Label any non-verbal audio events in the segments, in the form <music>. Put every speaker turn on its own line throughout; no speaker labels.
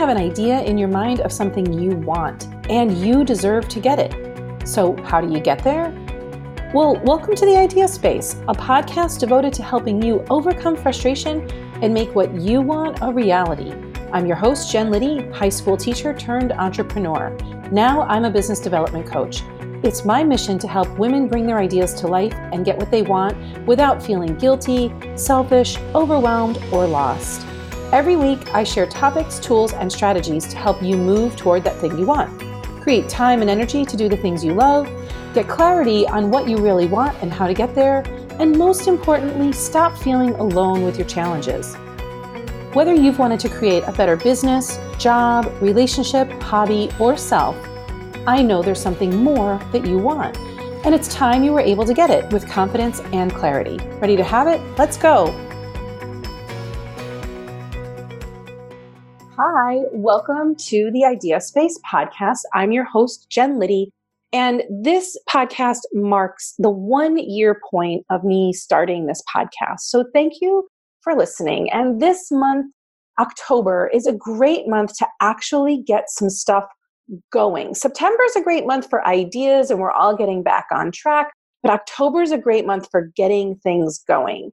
have an idea in your mind of something you want, and you deserve to get it. So, how do you get there? Well, welcome to the Idea Space, a podcast devoted to helping you overcome frustration and make what you want a reality. I'm your host, Jen Liddy, high school teacher turned entrepreneur. Now I'm a business development coach. It's my mission to help women bring their ideas to life and get what they want without feeling guilty, selfish, overwhelmed, or lost. Every week, I share topics, tools, and strategies to help you move toward that thing you want. Create time and energy to do the things you love, get clarity on what you really want and how to get there, and most importantly, stop feeling alone with your challenges. Whether you've wanted to create a better business, job, relationship, hobby, or self, I know there's something more that you want. And it's time you were able to get it with confidence and clarity. Ready to have it? Let's go. Hi, welcome to the Idea Space podcast. I'm your host, Jen Liddy. And this podcast marks the one year point of me starting this podcast. So thank you for listening. And this month, October, is a great month to actually get some stuff going. September is a great month for ideas and we're all getting back on track, but October is a great month for getting things going.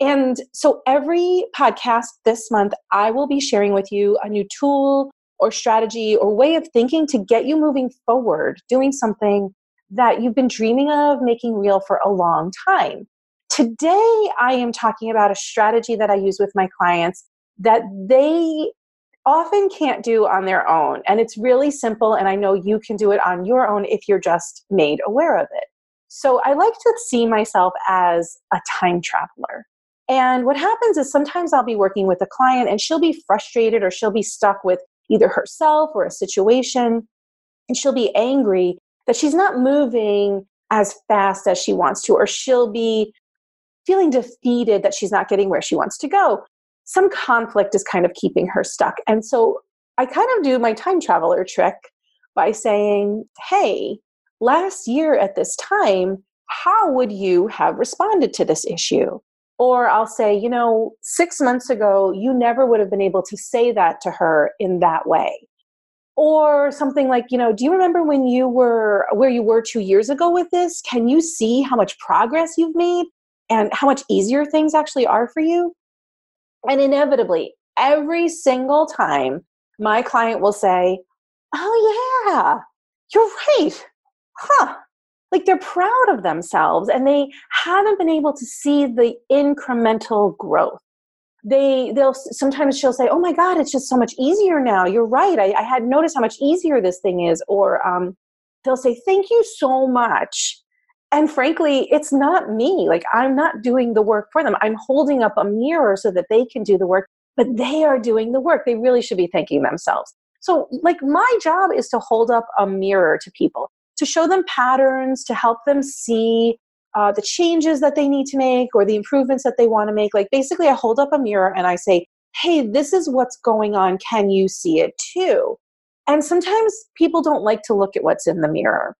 And so every podcast this month, I will be sharing with you a new tool or strategy or way of thinking to get you moving forward, doing something that you've been dreaming of making real for a long time. Today, I am talking about a strategy that I use with my clients that they often can't do on their own. And it's really simple, and I know you can do it on your own if you're just made aware of it. So I like to see myself as a time traveler. And what happens is sometimes I'll be working with a client and she'll be frustrated or she'll be stuck with either herself or a situation, and she'll be angry that she's not moving as fast as she wants to, or she'll be feeling defeated that she's not getting where she wants to go. Some conflict is kind of keeping her stuck. And so I kind of do my time traveler trick by saying, hey, last year at this time, how would you have responded to this issue? Or I'll say, you know, six months ago, you never would have been able to say that to her in that way. Or something like, you know, do you remember when you were where you were two years ago with this? Can you see how much progress you've made? and how much easier things actually are for you. And inevitably, every single time, my client will say, Oh, yeah, you're right. Huh. Like they're proud of themselves and they haven't been able to see the incremental growth. They, they'll sometimes she'll say, Oh my God, it's just so much easier now. You're right. I, I had noticed how much easier this thing is. Or um, they'll say, Thank you so much and frankly it's not me like i'm not doing the work for them i'm holding up a mirror so that they can do the work but they are doing the work they really should be thanking themselves so like my job is to hold up a mirror to people to show them patterns to help them see uh, the changes that they need to make or the improvements that they want to make like basically i hold up a mirror and i say hey this is what's going on can you see it too and sometimes people don't like to look at what's in the mirror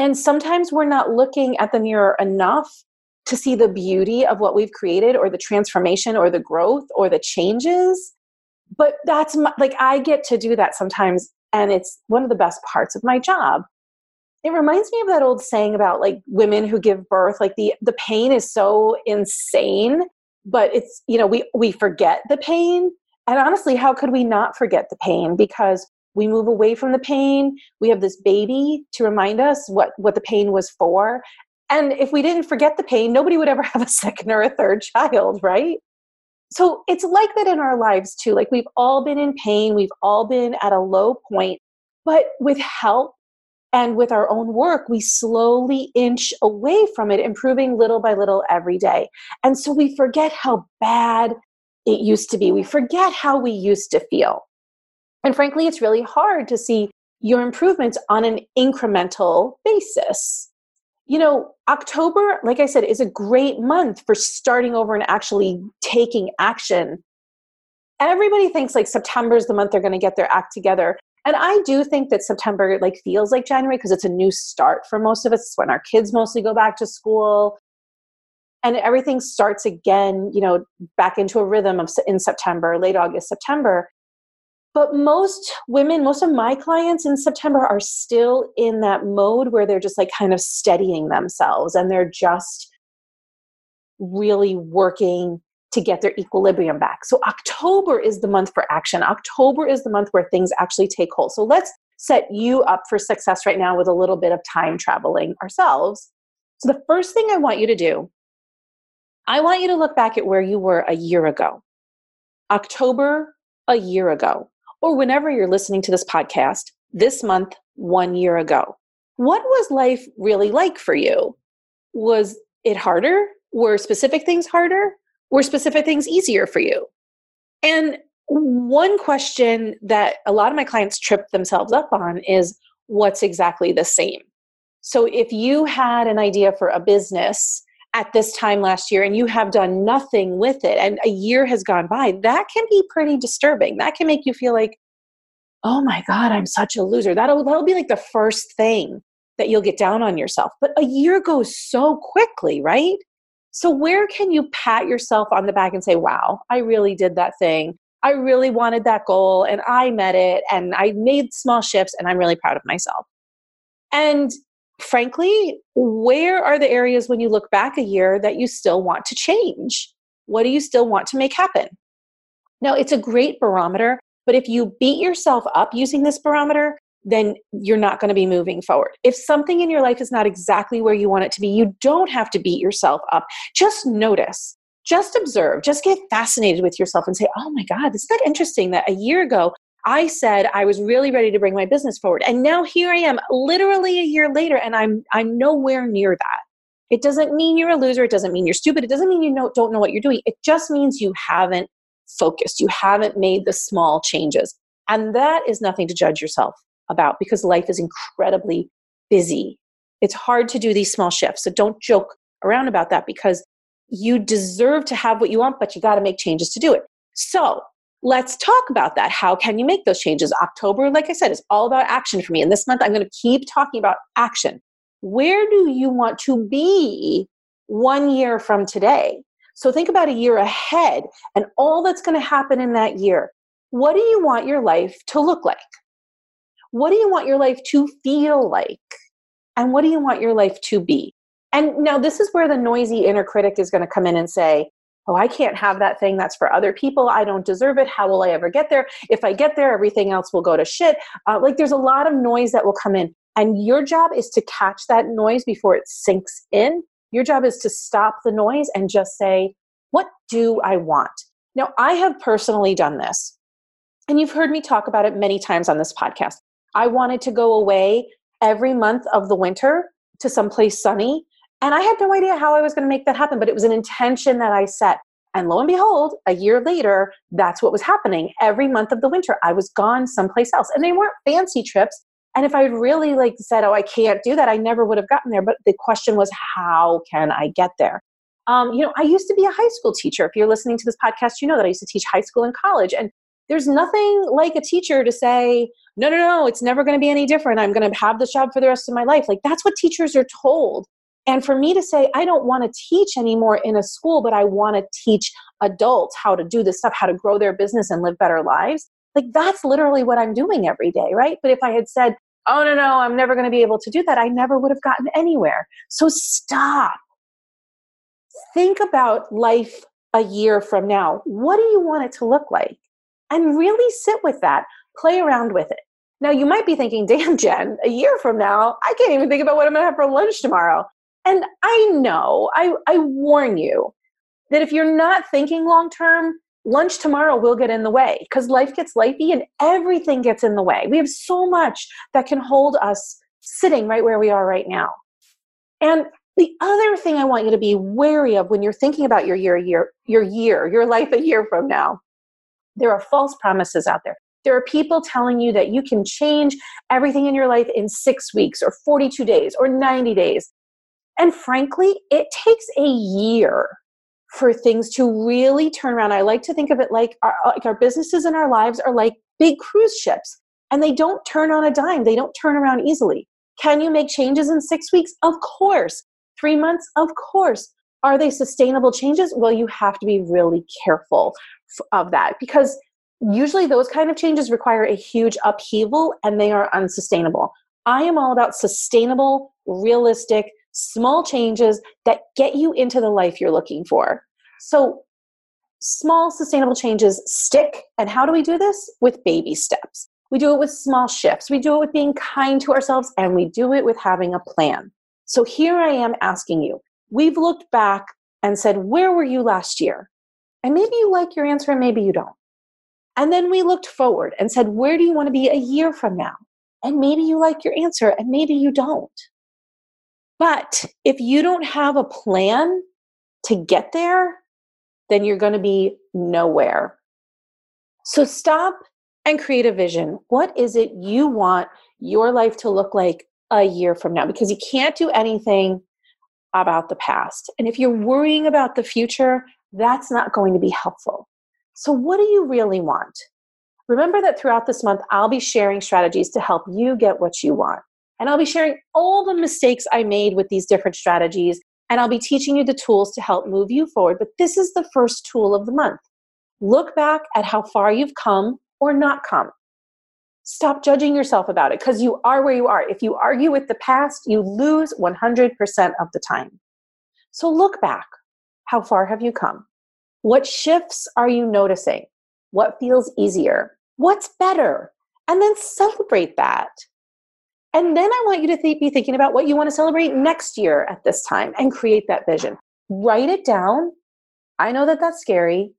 and sometimes we're not looking at the mirror enough to see the beauty of what we've created or the transformation or the growth or the changes. But that's my, like, I get to do that sometimes. And it's one of the best parts of my job. It reminds me of that old saying about like women who give birth, like the, the pain is so insane, but it's, you know, we, we forget the pain. And honestly, how could we not forget the pain? Because we move away from the pain. We have this baby to remind us what what the pain was for. And if we didn't forget the pain nobody would ever <laughs> have a second or a third child right? So it's like that in our lives too. Like we've all been in pain. We've all been at a low point. But with help and with our own work we slowly inch away from it improving little by little every day and so we forget how bad it used to be we forget how we used to feel and frankly, it's really hard to see your improvements on an incremental basis. You know, October, like I said, is a great month for starting over and actually taking action. Everybody thinks like September is the month they're going to get their act together. And I do think that September like feels like January because it's a new start for most of us. It's when our kids mostly go back to school and everything starts again, you know, back into a rhythm of in September, late August, September. But most women, most of my clients in September are still in that mode where they're just like kind of steadying themselves and they're just really working to get their equilibrium back. So October is the month for action. October is the month where things actually take hold. So let's set you up for success right now with a little bit of time traveling ourselves. So the first thing I want you to do, I want you to look back at where you were a year ago. October a year ago, or whenever you're listening to this podcast, this month, one year ago. What was life really like for you? Was it harder? Were specific things harder? Were specific things easier for you? And one question that a lot of my clients trip themselves up on is what's exactly the same? So if you had an idea for a business at this time last year and you have done nothing with it and a year has gone by, that can be pretty disturbing. That can make you feel like, oh my God, I'm such a loser. That'll, that'll be like the first thing that you'll get down on yourself. But a year goes so quickly, right? So, where can you pat yourself on the back and say, wow, I really did that thing? I really wanted that goal and I met it and I made small shifts and I'm really proud of myself. And frankly, where are the areas when you look back a year that you still want to change? What do you still want to make happen? Now, it's a great barometer, but if you beat yourself up using this barometer, then you're not going to be moving forward. If something in your life is not exactly where you want it to be, you don't have to beat yourself up. Just notice, just observe, just get fascinated with yourself and say, oh my God, isn't that interesting that a year ago I said I was really ready to bring my business forward. And now here I am, literally a year later, and I'm I'm nowhere near that. It doesn't mean you're a loser. It doesn't mean you're stupid. It doesn't mean you know, don't know what you're doing. It just means you haven't focused. You haven't made the small changes. And that is nothing to judge yourself about because life is incredibly busy. It's hard to do these small shifts. So don't joke around about that because you deserve to have what you want, but you got to make changes to do it. So let's talk about that. How can you make those changes? October, like I said, is all about action for me. And this month, I'm going to keep talking about action. Where do you want to be one year from today? So think about a year ahead and all that's going to happen in that year. What do you want your life to look like? What do you want your life to feel like? And what do you want your life to be? And now this is where the noisy inner critic is going to come in and say, Oh, I can't have that thing. That's for other people. I don't deserve it. How will I ever get there? If I get there, everything else will go to shit. Uh, like there's a lot of noise that will come in. And your job is to catch that noise before it sinks in. Your job is to stop the noise and just say, What do I want? Now, I have personally done this. And you've heard me talk about it many times on this podcast. I wanted to go away every month of the winter to someplace sunny. And I had no idea how I was going to make that happen, but it was an intention that I set. And lo and behold, a year later, that's what was happening. Every month of the winter, I was gone someplace else. And they weren't fancy trips. And if I'd really like said, oh, I can't do that, I never would have gotten there. But the question was, how can I get there? Um, you know, I used to be a high school teacher. If you're listening to this podcast, you know that I used to teach high school and college. And there's nothing like a teacher to say, no, no, no, it's never going to be any different. I'm going to have this job for the rest of my life. Like that's what teachers are told. And for me to say, I don't want to teach anymore in a school, but I want to teach adults how to do this stuff, how to grow their business and live better lives, like that's literally what I'm doing every day, right? But if I had said, oh, no, no, I'm never going to be able to do that, I never would have gotten anywhere. So stop. Think about life a year from now. What do you want it to look like? And really sit with that, play around with it. Now, you might be thinking, damn, Jen, a year from now, I can't even think about what I'm going to have for lunch tomorrow. And I know, I, I warn you that if you're not thinking long term, lunch tomorrow will get in the way because life gets lifey and everything gets in the way. We have so much that can hold us sitting right where we are right now. And the other thing I want you to be wary of when you're thinking about your year, year, your year, your life a year from now there are false promises out there. There are people telling you that you can change everything in your life in six weeks or 42 days or 90 days. And frankly, it takes a year for things to really turn around. I like to think of it like our, uh, like our businesses and our lives are like big cruise ships, and they don't turn on a dime, they don't turn around easily. Can you make changes in six weeks? Of course. Three months? Of course. Are they sustainable changes? Well, you have to be really careful of that because usually those kind of changes require a huge upheaval and they are unsustainable. I am all about sustainable, realistic, small changes that get you into the life you're looking for. So, small, sustainable changes stick. And how do we do this? With baby steps. We do it with small shifts. We do it with being kind to ourselves, and we do it with having a plan. So, here I am asking you we've looked back and said, Where were you last year? And maybe you like your answer and maybe you don't. And then we looked forward and said, Where do you want to be a year from now? And maybe you like your answer and maybe you don't. But if you don't have a plan to get there, then you're going to be nowhere. So stop and create a vision. What is it you want your life to look like a year from now? Because you can't do anything about the past. And if you're worrying about the future, that's not going to be helpful. So, what do you really want? Remember that throughout this month, I'll be sharing strategies to help you get what you want. And I'll be sharing all the mistakes I made with these different strategies. And I'll be teaching you the tools to help move you forward. But this is the first tool of the month. Look back at how far you've come or not come. Stop judging yourself about it because you are where you are. If you argue with the past, you lose 100% of the time. So look back. How far have you come? What shifts are you noticing? What feels easier? What's better? And then celebrate that. And then I want you to th- be thinking about what you want to celebrate next year at this time and create that vision. Write it down. I know that that's scary.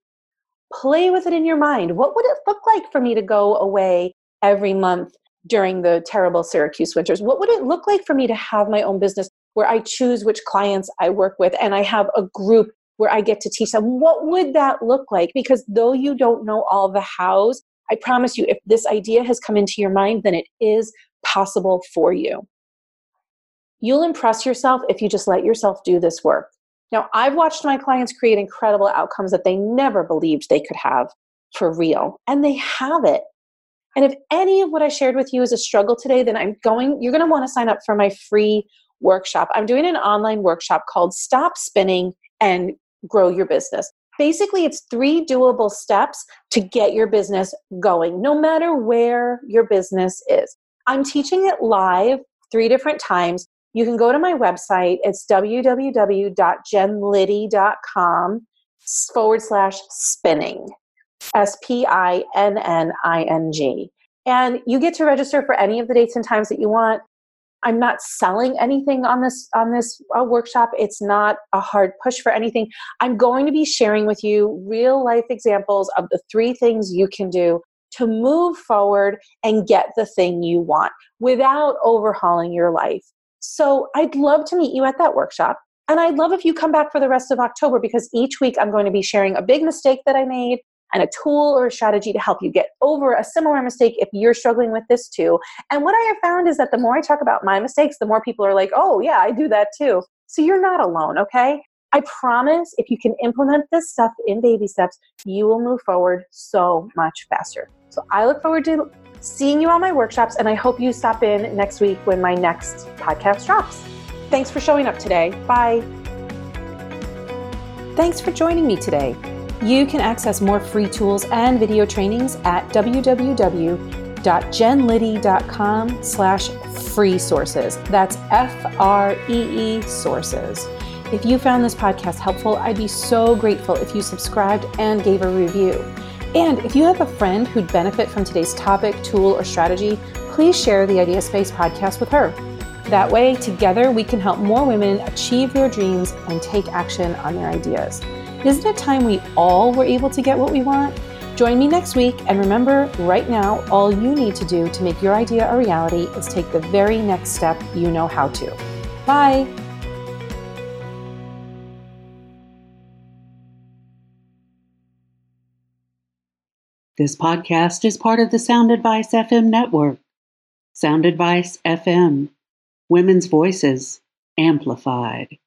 Play with it in your mind. What would it look like for me to go away every month during the terrible Syracuse winters? What would it look like for me to have my own business where I choose which clients I work with and I have a group where I get to teach them? What would that look like? Because though you don't know all the hows, I promise you, if this idea has come into your mind, then it is possible for you. You'll impress yourself if you just let yourself do this work. Now, I've watched my clients create incredible outcomes that they never believed they could have for real, and they have it. And if any of what I shared with you is a struggle today, then I'm going, you're going to want to sign up for my free workshop. I'm doing an online workshop called Stop Spinning and Grow Your Business. Basically, it's three doable steps to get your business going, no matter where your business is. I'm teaching it live three different times. You can go to my website. It's www.jenliddy.com forward slash spinning. S P I N N I N G. And you get to register for any of the dates and times that you want. I'm not selling anything on this on this uh, workshop. It's not a hard push for anything. I'm going to be sharing with you real life examples of the three things you can do to move forward and get the thing you want without overhauling your life. So I'd love to meet you at that workshop. And I'd love if you come back for the rest of October because each week I'm going to be sharing a big mistake that I made and a tool or a strategy to help you get over a similar mistake if you're struggling with this too. And what I have found is that the more I talk about my mistakes, the more people are like, oh, yeah, I do that too. So you're not alone, okay? I promise if you can implement this stuff in baby steps, you will move forward so much faster. So I look forward to seeing you on my workshops, and I hope you stop in next week when my next podcast drops. Thanks for showing up today. Bye. Thanks for joining me today. You can access more free tools and video trainings at www.jenliddy.com slash free sources. That's F-R-E-E sources. If you found this podcast helpful, I'd be so grateful if you subscribed and gave a review. And if you have a friend who'd benefit from today's topic, tool, or strategy, please share the Idea Space podcast with her. That way, together, we can help more women achieve their dreams and take action on their ideas. Isn't it time we all were able to get what we want? Join me next week, and remember right now, all you need to do to make your idea a reality is take the very next step you know how to. Bye.
This podcast is part of the Sound Advice FM network. Sound Advice FM, women's voices amplified.